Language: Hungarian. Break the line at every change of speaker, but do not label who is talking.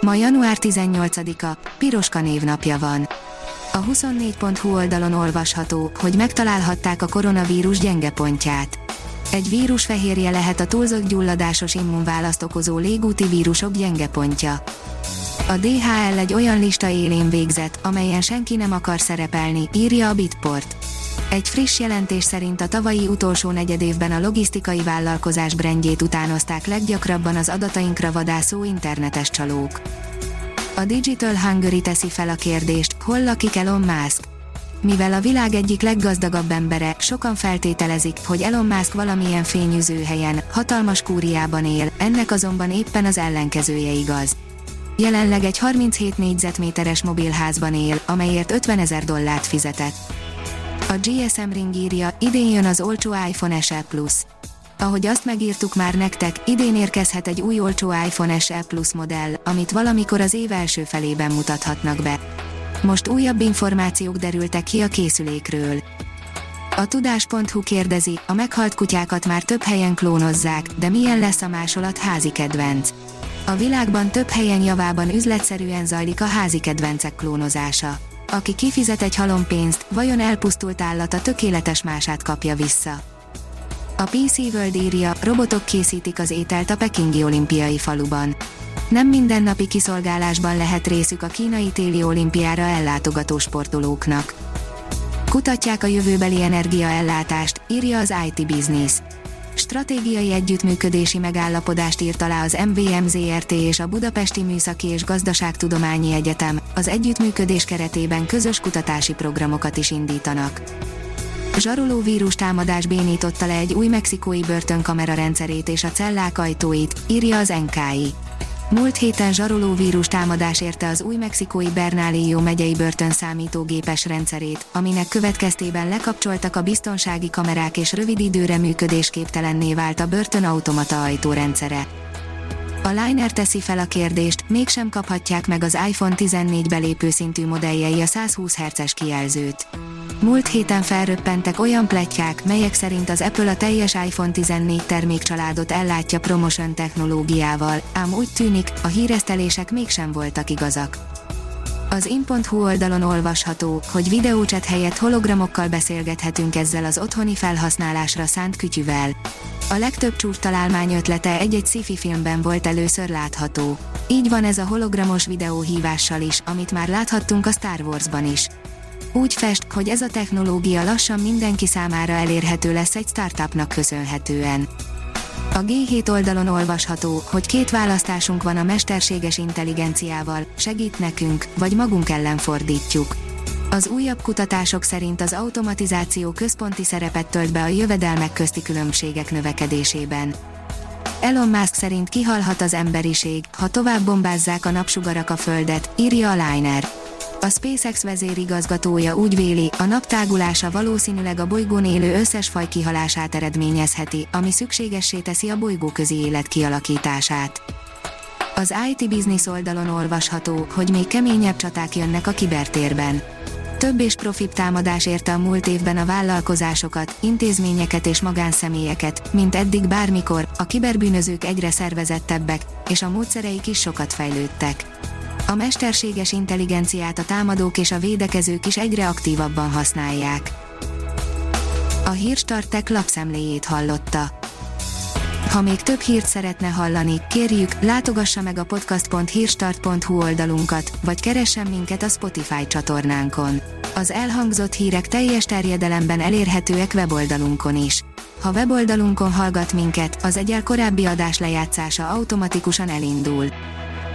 Ma január 18-a, Piroska névnapja van. A 24.hu oldalon olvasható, hogy megtalálhatták a koronavírus gyenge pontját. Egy vírus fehérje lehet a túlzott gyulladásos immunválaszt okozó légúti vírusok gyenge pontja. A DHL egy olyan lista élén végzett, amelyen senki nem akar szerepelni, írja a Bitport. Egy friss jelentés szerint a tavalyi utolsó negyedévben a logisztikai vállalkozás brendjét utánozták leggyakrabban az adatainkra vadászó internetes csalók. A Digital Hungary teszi fel a kérdést, hol lakik Elon Musk? Mivel a világ egyik leggazdagabb embere, sokan feltételezik, hogy Elon Musk valamilyen fényűző helyen, hatalmas kúriában él, ennek azonban éppen az ellenkezője igaz. Jelenleg egy 37 négyzetméteres mobilházban él, amelyért 50 ezer dollárt fizetett. A GSM Ring írja, idén jön az olcsó iPhone SE Plus. Ahogy azt megírtuk már nektek, idén érkezhet egy új olcsó iPhone SE Plus modell, amit valamikor az év első felében mutathatnak be. Most újabb információk derültek ki a készülékről. A tudás.hu kérdezi, a meghalt kutyákat már több helyen klónozzák, de milyen lesz a másolat házi kedvenc? A világban több helyen javában üzletszerűen zajlik a házi kedvencek klónozása. Aki kifizet egy halompénzt, vajon elpusztult állat a tökéletes mását kapja vissza. A PC World írja, robotok készítik az ételt a pekingi olimpiai faluban. Nem mindennapi kiszolgálásban lehet részük a kínai téli olimpiára ellátogató sportolóknak. Kutatják a jövőbeli energiaellátást, írja az IT Business. Stratégiai együttműködési megállapodást írt alá az MVM ZRT és a Budapesti Műszaki és Gazdaságtudományi Egyetem, az együttműködés keretében közös kutatási programokat is indítanak. Zsaroló vírus támadás bénította le egy új mexikói börtönkamera rendszerét és a cellák ajtóit, írja az NKI. Múlt héten zsaroló vírus támadás érte az új mexikói Bernalillo megyei börtön számítógépes rendszerét, aminek következtében lekapcsoltak a biztonsági kamerák és rövid időre működésképtelenné vált a börtön automata ajtórendszere. A Liner teszi fel a kérdést, mégsem kaphatják meg az iPhone 14 belépő szintű modelljei a 120 Hz-es kijelzőt. Múlt héten felröppentek olyan pletykák, melyek szerint az Apple a teljes iPhone 14 termékcsaládot ellátja promotion technológiával, ám úgy tűnik, a híresztelések mégsem voltak igazak. Az in.hu oldalon olvasható, hogy videócset helyett hologramokkal beszélgethetünk ezzel az otthoni felhasználásra szánt kütyüvel. A legtöbb csúcs találmány ötlete egy-egy sci-fi filmben volt először látható. Így van ez a hologramos videóhívással is, amit már láthattunk a Star Warsban is. Úgy fest, hogy ez a technológia lassan mindenki számára elérhető lesz egy startupnak köszönhetően. A G7 oldalon olvasható, hogy két választásunk van a mesterséges intelligenciával, segít nekünk, vagy magunk ellen fordítjuk. Az újabb kutatások szerint az automatizáció központi szerepet tölt be a jövedelmek közti különbségek növekedésében. Elon Musk szerint kihalhat az emberiség, ha tovább bombázzák a napsugarak a Földet, írja a Liner. A SpaceX vezérigazgatója úgy véli, a nap tágulása valószínűleg a bolygón élő összes faj kihalását eredményezheti, ami szükségessé teszi a bolygóközi élet kialakítását. Az IT Business oldalon olvasható, hogy még keményebb csaták jönnek a kibertérben. Több és profibb támadás érte a múlt évben a vállalkozásokat, intézményeket és magánszemélyeket, mint eddig bármikor, a kiberbűnözők egyre szervezettebbek, és a módszereik is sokat fejlődtek. A mesterséges intelligenciát a támadók és a védekezők is egyre aktívabban használják. A Hírstartek lapszemléjét hallotta. Ha még több hírt szeretne hallani, kérjük, látogassa meg a podcast.hírstart.hu oldalunkat, vagy keressen minket a Spotify csatornánkon. Az elhangzott hírek teljes terjedelemben elérhetőek weboldalunkon is. Ha weboldalunkon hallgat minket, az egyel korábbi adás lejátszása automatikusan elindul.